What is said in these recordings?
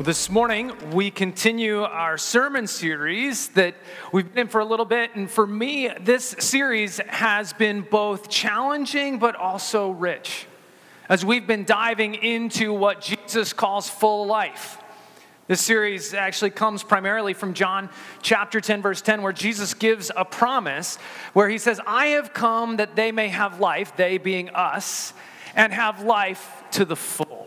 This morning, we continue our sermon series that we've been in for a little bit. And for me, this series has been both challenging but also rich as we've been diving into what Jesus calls full life. This series actually comes primarily from John chapter 10, verse 10, where Jesus gives a promise where he says, I have come that they may have life, they being us, and have life to the full.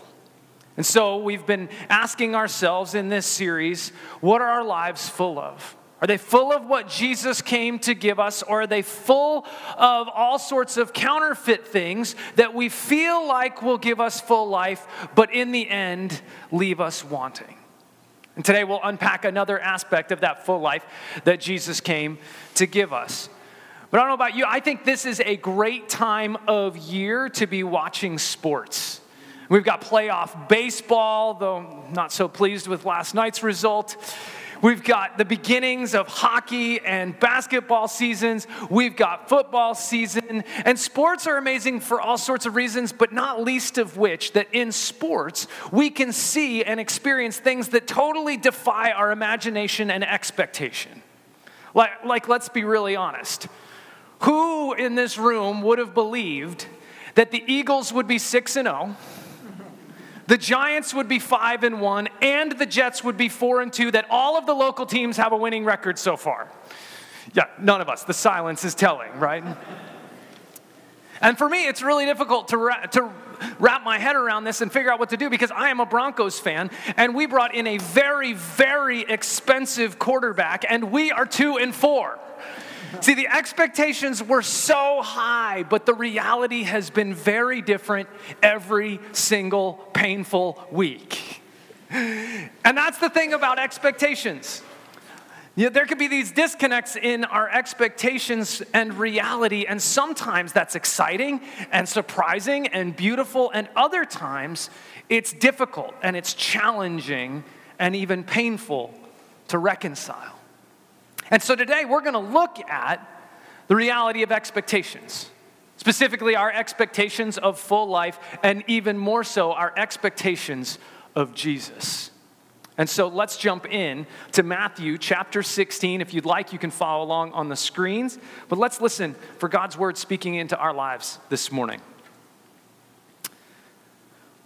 And so we've been asking ourselves in this series what are our lives full of? Are they full of what Jesus came to give us, or are they full of all sorts of counterfeit things that we feel like will give us full life, but in the end leave us wanting? And today we'll unpack another aspect of that full life that Jesus came to give us. But I don't know about you, I think this is a great time of year to be watching sports. We've got playoff baseball, though not so pleased with last night's result. We've got the beginnings of hockey and basketball seasons. We've got football season. And sports are amazing for all sorts of reasons, but not least of which that in sports, we can see and experience things that totally defy our imagination and expectation. Like, like let's be really honest. Who in this room would have believed that the Eagles would be 6 and 0? The Giants would be 5 and 1 and the Jets would be 4 and 2 that all of the local teams have a winning record so far. Yeah, none of us. The silence is telling, right? And for me, it's really difficult to, ra- to wrap my head around this and figure out what to do because I am a Broncos fan and we brought in a very, very expensive quarterback and we are two and four. See, the expectations were so high, but the reality has been very different every single painful week. And that's the thing about expectations. You know, there could be these disconnects in our expectations and reality, and sometimes that's exciting and surprising and beautiful, and other times it's difficult and it's challenging and even painful to reconcile. And so today we're going to look at the reality of expectations, specifically our expectations of full life, and even more so, our expectations of Jesus. And so let's jump in to Matthew chapter 16. If you'd like, you can follow along on the screens. But let's listen for God's word speaking into our lives this morning.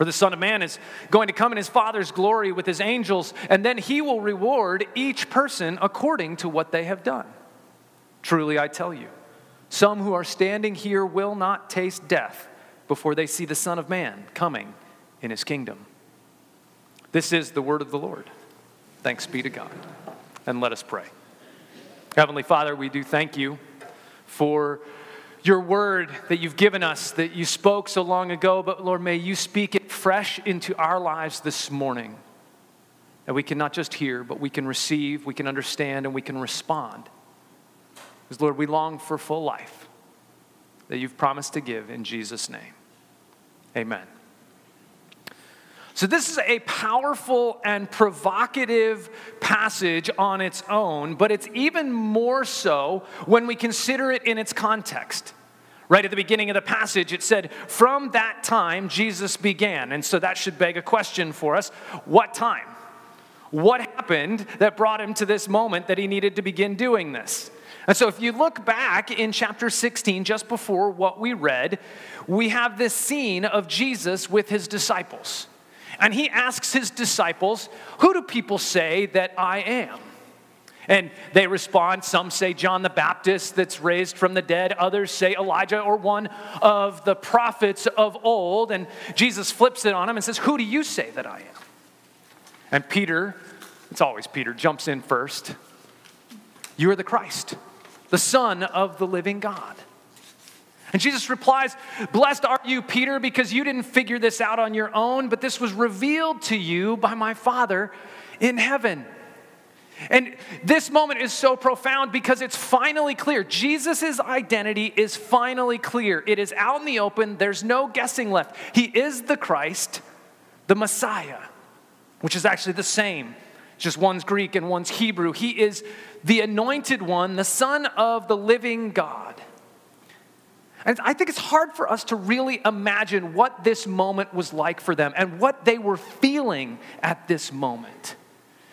For the Son of Man is going to come in his Father's glory with his angels, and then he will reward each person according to what they have done. Truly, I tell you, some who are standing here will not taste death before they see the Son of Man coming in his kingdom. This is the word of the Lord. Thanks be to God. And let us pray. Heavenly Father, we do thank you for your word that you've given us, that you spoke so long ago, but Lord, may you speak it fresh into our lives this morning. That we can not just hear, but we can receive, we can understand, and we can respond. Because, Lord, we long for full life that you've promised to give in Jesus' name. Amen. So, this is a powerful and provocative passage on its own, but it's even more so when we consider it in its context. Right at the beginning of the passage, it said, From that time, Jesus began. And so that should beg a question for us what time? What happened that brought him to this moment that he needed to begin doing this? And so, if you look back in chapter 16, just before what we read, we have this scene of Jesus with his disciples. And he asks his disciples, Who do people say that I am? And they respond. Some say John the Baptist that's raised from the dead. Others say Elijah or one of the prophets of old. And Jesus flips it on him and says, Who do you say that I am? And Peter, it's always Peter, jumps in first. You are the Christ, the Son of the living God. And Jesus replies, Blessed are you, Peter, because you didn't figure this out on your own, but this was revealed to you by my Father in heaven. And this moment is so profound because it's finally clear. Jesus' identity is finally clear. It is out in the open, there's no guessing left. He is the Christ, the Messiah, which is actually the same. Just one's Greek and one's Hebrew. He is the anointed one, the Son of the living God. And I think it's hard for us to really imagine what this moment was like for them and what they were feeling at this moment.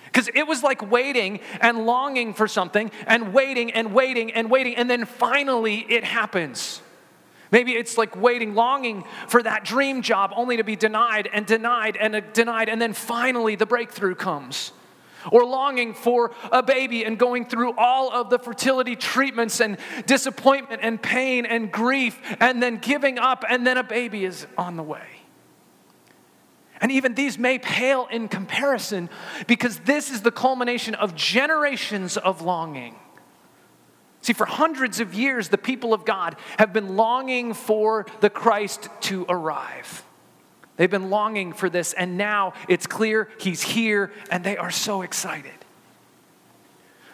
Because it was like waiting and longing for something and waiting and waiting and waiting, and then finally it happens. Maybe it's like waiting, longing for that dream job only to be denied and denied and denied, and then finally the breakthrough comes. Or longing for a baby and going through all of the fertility treatments and disappointment and pain and grief, and then giving up, and then a baby is on the way. And even these may pale in comparison because this is the culmination of generations of longing. See, for hundreds of years, the people of God have been longing for the Christ to arrive. They've been longing for this, and now it's clear he's here, and they are so excited.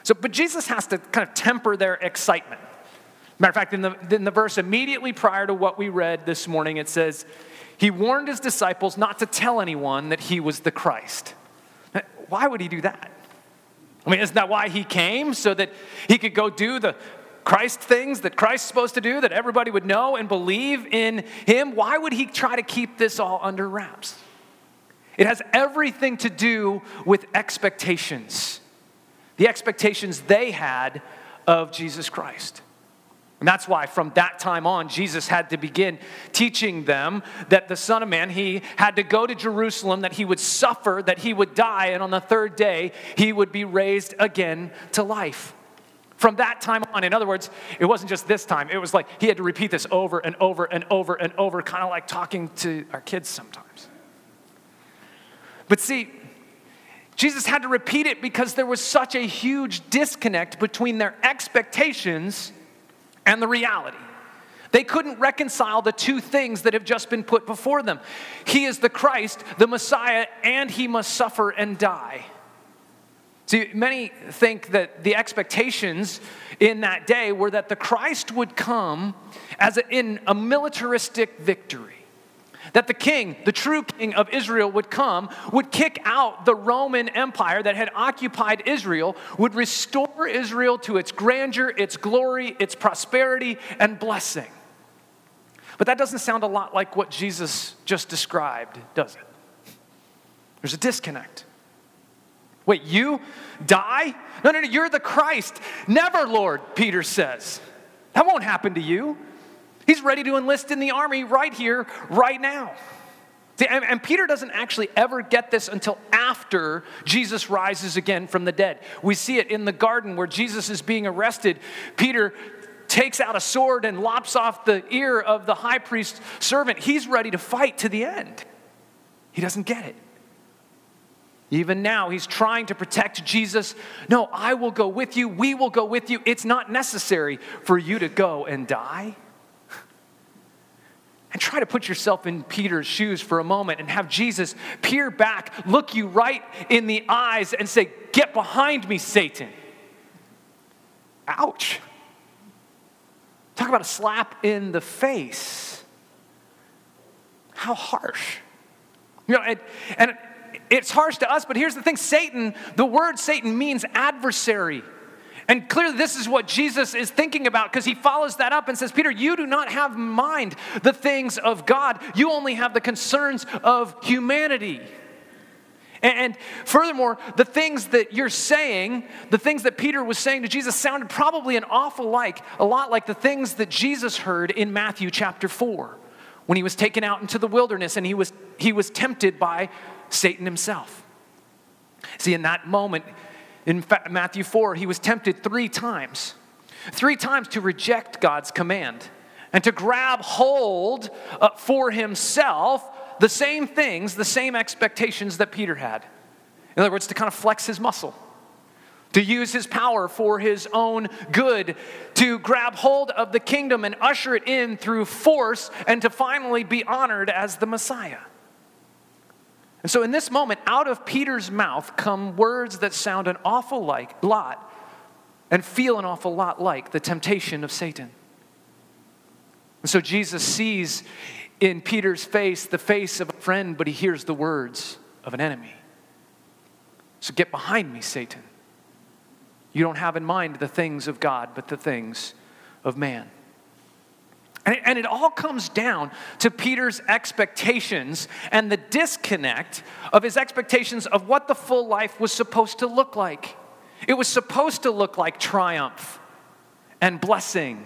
So, but Jesus has to kind of temper their excitement. Matter of fact, in the, in the verse immediately prior to what we read this morning, it says, he warned his disciples not to tell anyone that he was the Christ. Why would he do that? I mean, isn't that why he came? So that he could go do the Christ things that Christ's supposed to do, that everybody would know and believe in him? Why would he try to keep this all under wraps? It has everything to do with expectations, the expectations they had of Jesus Christ. And that's why from that time on, Jesus had to begin teaching them that the Son of Man, he had to go to Jerusalem, that he would suffer, that he would die, and on the third day, he would be raised again to life. From that time on, in other words, it wasn't just this time, it was like he had to repeat this over and over and over and over, kind of like talking to our kids sometimes. But see, Jesus had to repeat it because there was such a huge disconnect between their expectations and the reality. They couldn't reconcile the two things that have just been put before them. He is the Christ, the Messiah, and he must suffer and die. See, many think that the expectations in that day were that the Christ would come as a, in a militaristic victory that the king, the true king of Israel, would come, would kick out the Roman Empire that had occupied Israel, would restore Israel to its grandeur, its glory, its prosperity, and blessing. But that doesn't sound a lot like what Jesus just described, does it? There's a disconnect. Wait, you die? No, no, no, you're the Christ. Never, Lord, Peter says. That won't happen to you. He's ready to enlist in the army right here, right now. See, and, and, Peter doesn't actually ever get this until after Jesus rises again from the dead. We see it in the garden where Jesus is being arrested. Peter takes out a sword and lops off the ear of the high priest's servant. He's ready to fight to the end. He doesn't get it. Even now, he's trying to protect Jesus. No, I will go with you. We will go with you. It's not necessary for you to go and die. And try to put yourself in Peter's shoes for a moment and have Jesus peer back, look you right in the eyes, and say, Get behind me, Satan. Ouch. Talk about a slap in the face. How harsh. You know, and, and it's harsh to us, but here's the thing Satan, the word Satan means adversary. And clearly, this is what Jesus is thinking about because he follows that up and says, Peter, you do not have in mind the things of God, you only have the concerns of humanity. And furthermore, the things that you're saying, the things that Peter was saying to Jesus, sounded probably an awful like, a lot like the things that Jesus heard in Matthew chapter 4 when he was taken out into the wilderness and he was, he was tempted by Satan himself. See, in that moment, in Matthew 4, he was tempted three times. Three times to reject God's command and to grab hold uh, for himself the same things, the same expectations that Peter had. In other words, to kind of flex his muscle, to use his power for his own good, to grab hold of the kingdom and usher it in through force, and to finally be honored as the Messiah. And so, in this moment, out of Peter's mouth come words that sound an awful like, lot and feel an awful lot like the temptation of Satan. And so, Jesus sees in Peter's face the face of a friend, but he hears the words of an enemy. So, get behind me, Satan. You don't have in mind the things of God, but the things of man. And it, and it, all comes down to Peter's expectations and the disconnect of his expectations of what the full life was supposed to look like. It was supposed to look like triumph and blessing.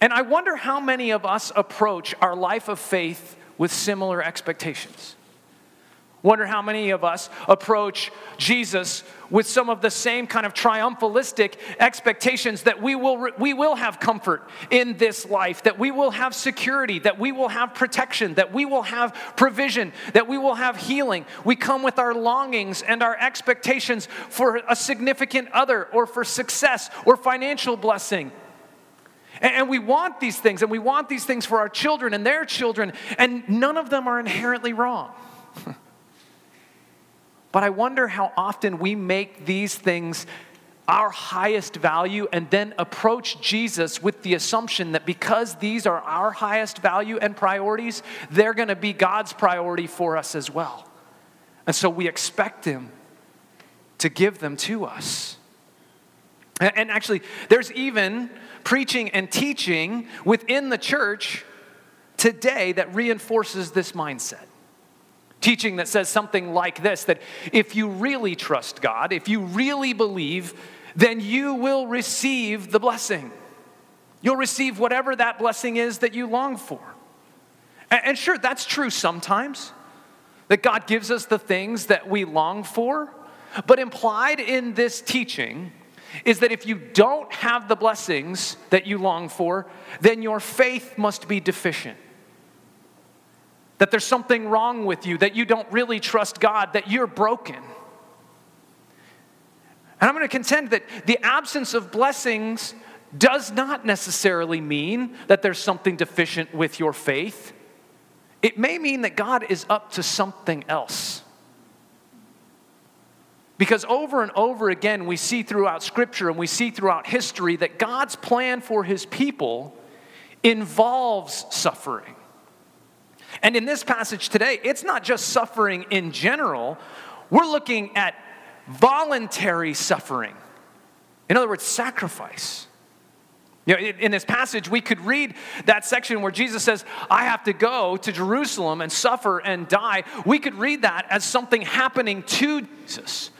And I wonder how many of us approach our life of faith with similar expectations. Wonder how many of us approach Jesus with some of the same kind of triumphalistic expectations that we will, we will have comfort in this life, that we will have security, that we will have protection, that we will have provision, that we will have healing. We come with our longings and our expectations for a significant other or for success or financial blessing. And we want these things, and we want these things for our children and their children, and none of them are inherently wrong. But I wonder how often we make these things our highest value and then approach Jesus with the assumption that because these are our highest value and priorities, they're going to be God's priority for us as well. And so we expect Him to give them to us. And actually, there's even preaching and teaching within the church today that reinforces this mindset teaching that says something like this that if you really trust God, if you really believe, then you will receive the blessing. You'll receive whatever that blessing is that you long for. And, sure, that's true sometimes, that God gives us the things that we long for. But implied in this teaching is that if you don't have the blessings that you long for, then your faith must be deficient that there's something wrong with you, that you don't really trust God, that you're broken. And I'm going to contend that the absence of blessings does not necessarily mean that there's something deficient with your faith. It may mean that God is up to something else. Because over and over again, we see throughout Scripture and we see throughout history that God's plan for His people involves suffering. And in this passage today, it's not just suffering in general, we're looking at voluntary suffering. In other words, sacrifice. You know, in this passage, we could read that section where Jesus says, I have to go to Jerusalem and suffer and die. We could read that as something happening to Jesus.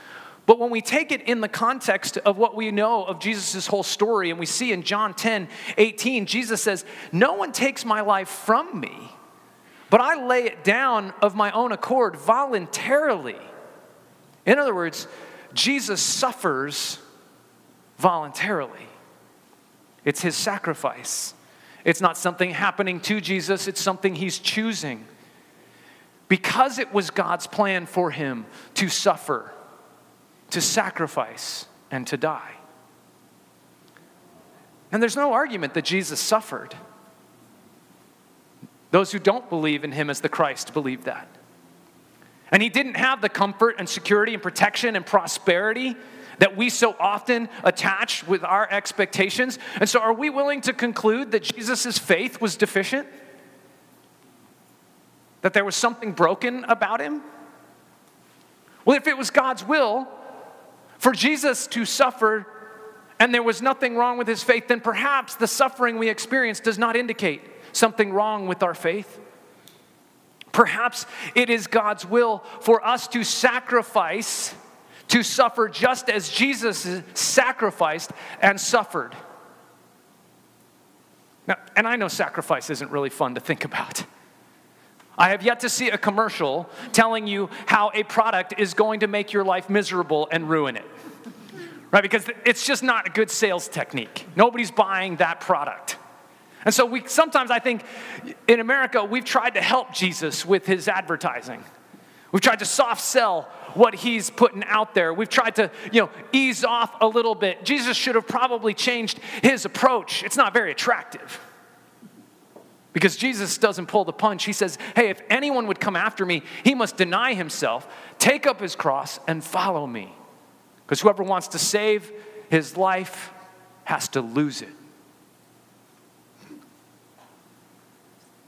But when we take it in the context of what we know of Jesus' whole story, and we see in John 10 18, Jesus says, No one takes my life from me, but I lay it down of my own accord voluntarily. In other words, Jesus suffers voluntarily. It's his sacrifice. It's not something happening to Jesus, it's something he's choosing. Because it was God's plan for him to suffer, to sacrifice, and to die. And there's no argument that Jesus suffered. Those who don't believe in him as the Christ believe that. And he didn't have the comfort and security and protection and prosperity that we so often attach with our expectations. And so, are we willing to conclude that Jesus' faith was deficient? That there was something broken about him? Well, if it was God's will for Jesus to suffer and there was nothing wrong with his faith, then perhaps the suffering we experience does not indicate something wrong with our faith. Perhaps it is God's will for us to sacrifice, to suffer just as Jesus sacrificed and suffered. Now, and I know sacrifice isn't really fun to think about. I have yet to see a commercial telling you how a product is going to make your life miserable and ruin it. Right? Because it's just not a good sales technique. Nobody's buying that product. And so we sometimes I think in America we've tried to help Jesus with his advertising. We've tried to soft sell what he's putting out there. We've tried to, you know, ease off a little bit. Jesus should have probably changed his approach. It's not very attractive. Because Jesus doesn't pull the punch. He says, Hey, if anyone would come after me, he must deny himself, take up his cross, and follow me. Because whoever wants to save his life has to lose it.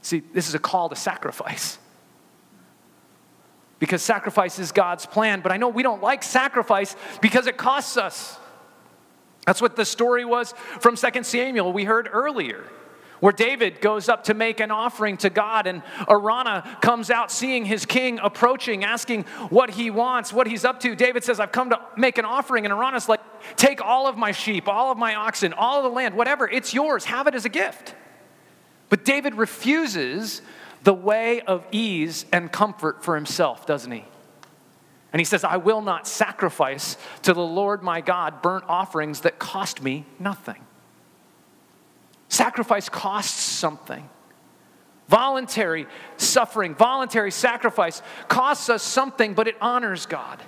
See, this is a call to sacrifice. Because sacrifice is God's plan. But I know we don't like sacrifice because it costs us. That's what the story was from 2 Samuel we heard earlier, where David goes up to make an offering to God, and Araunah comes out seeing his king approaching, asking what he wants, what he's up to. David says, I've come to make an offering. And Araunah's like, Take all of my sheep, all of my oxen, all of the land, whatever, it's yours. Have it as a gift. But David refuses the way of ease and comfort for himself, doesn't he? And he says, I will not sacrifice to the Lord my God burnt offerings that cost me nothing. Sacrifice costs something. Voluntary suffering, voluntary sacrifice costs us something, but it honors God.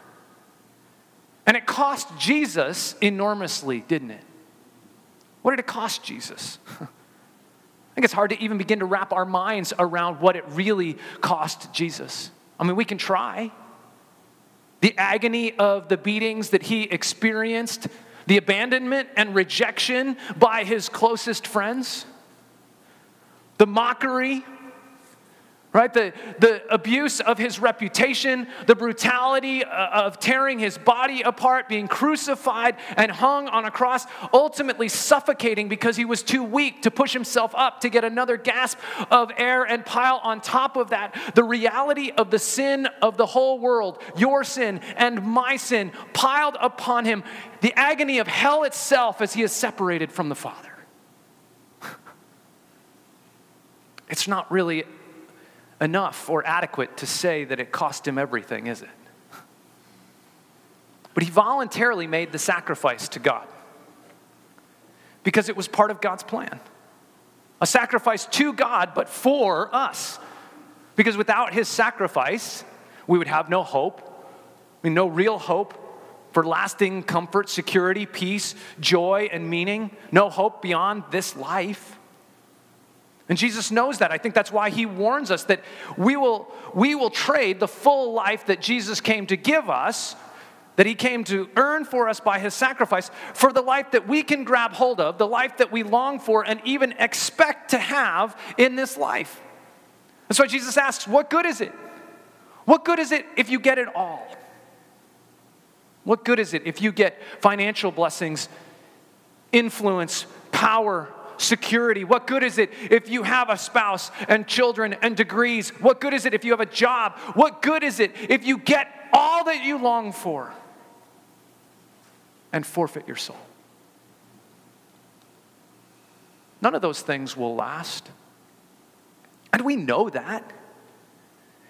And it cost Jesus enormously, didn't it? What did it cost Jesus? think it's hard to even begin to wrap our minds around what it really cost Jesus. I mean, we can try. The agony of the beatings that he experienced, the abandonment and rejection by his closest friends, the mockery right? The, the abuse of his reputation, the brutality uh, of tearing his body apart, being crucified and hung on a cross, ultimately suffocating because he was too weak to push himself up to get another gasp of air and pile on top of that the reality of the sin of the whole world, your sin and my sin, piled upon him, the agony of hell itself as he is separated from the Father. It's not really enough or adequate to say that it cost him everything, is it? But he voluntarily made the sacrifice to God because it was part of God's plan. A sacrifice to God, but for us. Because without his sacrifice, we would have no hope, I mean, no real hope for lasting comfort, security, peace, joy, and meaning, no hope beyond this life. And Jesus knows that. I think that's why he warns us that we will, we will trade the full life that Jesus came to give us, that he came to earn for us by his sacrifice, for the life that we can grab hold of, the life that we long for and even expect to have in this life. That's why Jesus asks, What good is it? What good is it if you get it all? What good is it if you get financial blessings, influence, power, security? What good is it if you have a spouse and children and degrees? What good is it if you have a job? What good is it if you get all that you long for and forfeit your soul? None of those things will last. And we know that.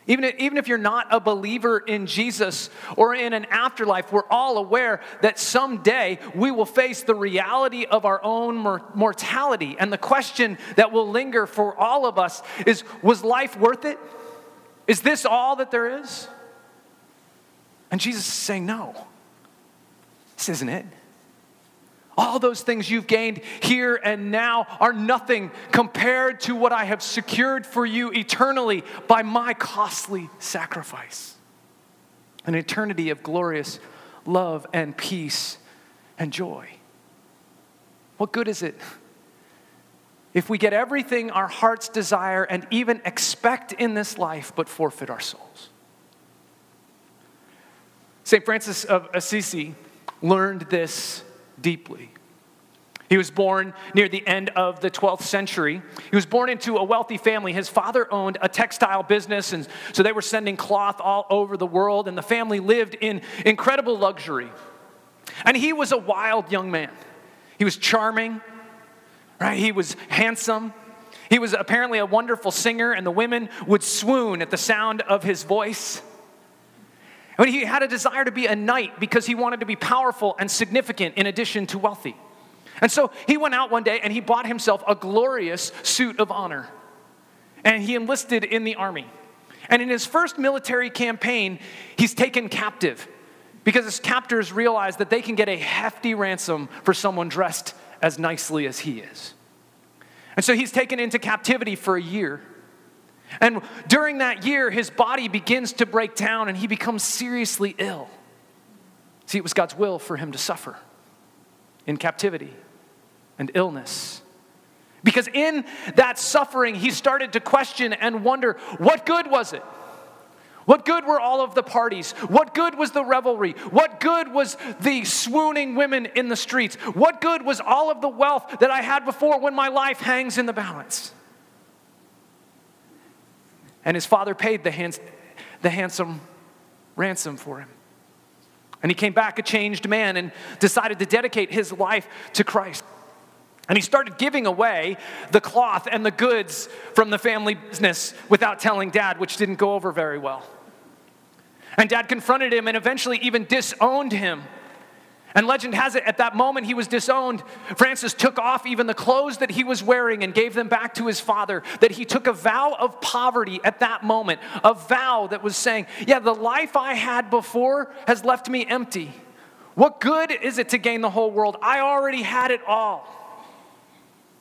Even if, even if you're not a believer in Jesus or in an afterlife, we're all aware that someday we will face the reality of our own mortality. And the question that will linger for all of us is Was life worth it? Is this all that there is? And Jesus is saying, No, this isn't it. All those things you've gained here and now are nothing compared to what I have secured for you eternally by my costly sacrifice. An eternity of glorious love and peace and joy. What good is it if we get everything our hearts desire and even expect in this life but forfeit our souls? St. Francis of Assisi learned this deeply. He was born near the end of the 12th century. He was born into a wealthy family. His father owned a textile business, and so they were sending cloth all over the world, and the family lived in incredible luxury. And he was a wild young man. He was charming, right? He was handsome. He was apparently a wonderful singer, and the women would swoon at the sound of his voice. And he had a desire to be a knight because he wanted to be powerful and significant in addition to wealthy. And so he went out one day and he bought himself a glorious suit of honor. And he enlisted in the army. And in his first military campaign, he's taken captive because his captors realize that they can get a hefty ransom for someone dressed as nicely as he is. And so he's taken into captivity for a year. And during that year, his body begins to break down and he becomes seriously ill. See, it was God's will for him to suffer in captivity and illness. Because in that suffering, he started to question and wonder what good was it? What good were all of the parties? What good was the revelry? What good was the swooning women in the streets? What good was all of the wealth that I had before when my life hangs in the balance? And his father paid the, hands, the handsome ransom for him. And he came back a changed man and decided to dedicate his life to Christ. And he started giving away the cloth and the goods from the family business without telling dad, which didn't go over very well. And dad confronted him and eventually even disowned him. And legend has it, at that moment he was disowned. Francis took off even the clothes that he was wearing and gave them back to his father. That he took a vow of poverty at that moment, a vow that was saying, Yeah, the life I had before has left me empty. What good is it to gain the whole world? I already had it all,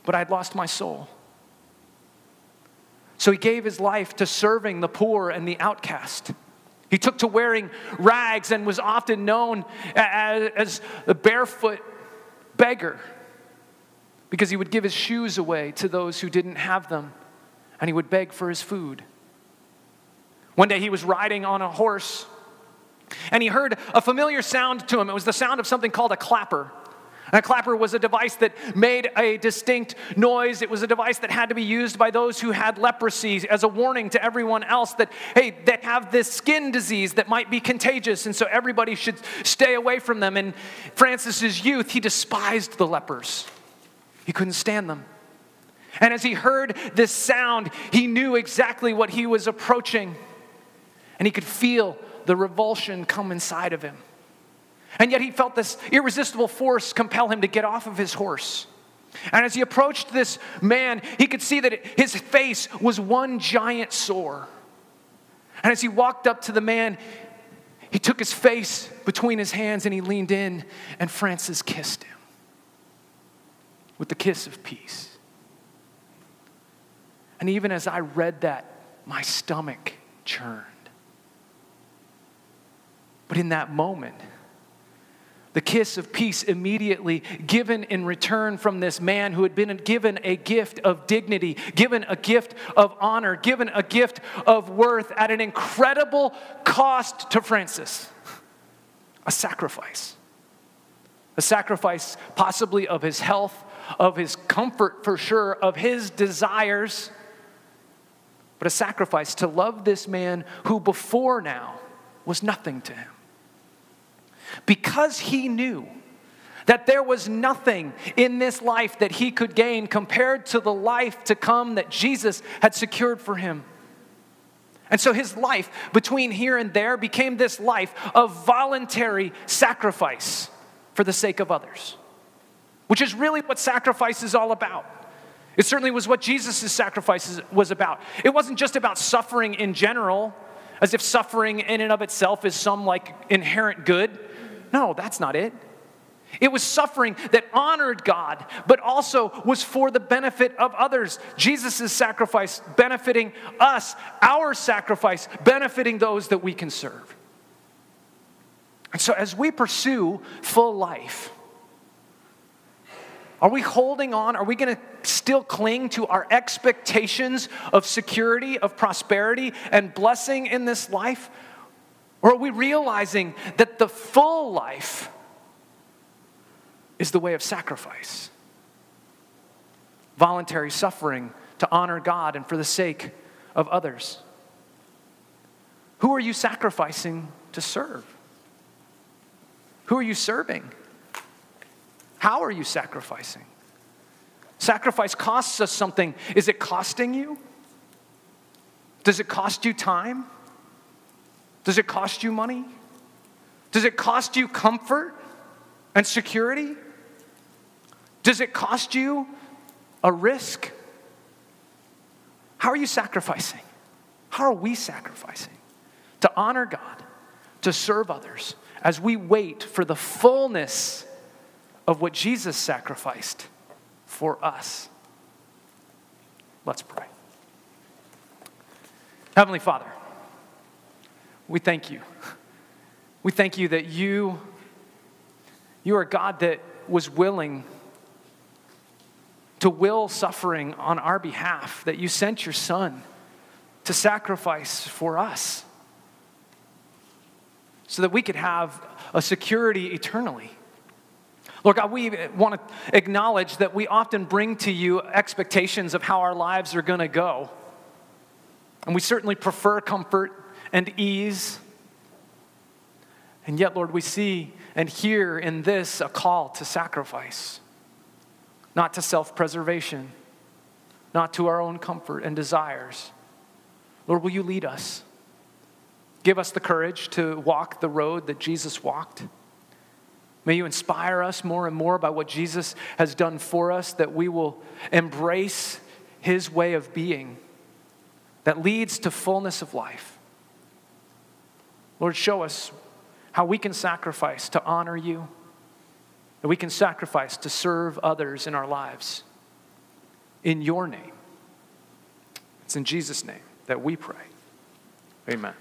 but I'd lost my soul. So he gave his life to serving the poor and the outcast. He took to wearing rags and was often known as, as the barefoot beggar because he would give his shoes away to those who didn't have them and he would beg for his food. One day he was riding on a horse and he heard a familiar sound to him. It was the sound of something called a clapper. A clapper was a device that made a distinct noise. It was a device that had to be used by those who had leprosy as a warning to everyone else that, hey, they have this skin disease that might be contagious, and so everybody should stay away from them. In Francis's youth, he despised the lepers, he couldn't stand them. And as he heard this sound, he knew exactly what he was approaching, and he could feel the revulsion come inside of him. And yet he felt this irresistible force compel him to get off of his horse. And as he approached this man, he could see that his face was one giant sore. And as he walked up to the man, he took his face between his hands and he leaned in, and Francis kissed him with the kiss of peace. And even as I read that, my stomach churned. But in that moment, the kiss of peace immediately given in return from this man who had been given a gift of dignity, given a gift of honor, given a gift of worth at an incredible cost to Francis a sacrifice. A sacrifice, possibly of his health, of his comfort for sure, of his desires, but a sacrifice to love this man who before now was nothing to him because he knew that there was nothing in this life that he could gain compared to the life to come that Jesus had secured for him. And so his life between here and there became this life of voluntary sacrifice for the sake of others, which is really what sacrifice is all about. It certainly was what Jesus' sacrifice was about. It wasn't just about suffering in general, as if suffering in and of itself is some like inherent good. No, that's not it. It was suffering that honored God, but also was for the benefit of others. Jesus' sacrifice benefiting us, our sacrifice benefiting those that we can serve. And so, as we pursue full life, are we holding on? Are we going to still cling to our expectations of security, of prosperity, and blessing in this life? Or are we realizing that the full life is the way of sacrifice? voluntary suffering to honor God and for the sake of others? Who are you sacrificing to serve? Who are you serving? How are you sacrificing? Sacrifice costs us something. Is it costing you? Does it cost you time? Does it cost you money? Does it cost you comfort and security? Does it cost you a risk? How are you sacrificing? How are we sacrificing? To honor God, to serve others, as we wait for the fullness of what Jesus sacrificed for us. Let's pray. Heavenly Father, we thank you. We thank you that you, you are God that was willing to will suffering on our behalf, that you sent your Son to sacrifice for us so that we could have a security eternally. Lord God, we want to acknowledge that we often bring to you expectations of how our lives are going to go. And we certainly prefer comfort and ease. And yet, Lord, we see and hear in this a call to sacrifice, not to self preservation, not to our own comfort and desires. Lord, will you lead us? Give us the courage to walk the road that Jesus walked. May you inspire us more and more by what Jesus has done for us, that we will embrace his way of being that leads to fullness of life. Lord, show us how we can sacrifice to honor you, that we can sacrifice to serve others in our lives in your name. It's in Jesus' name that we pray. Amen.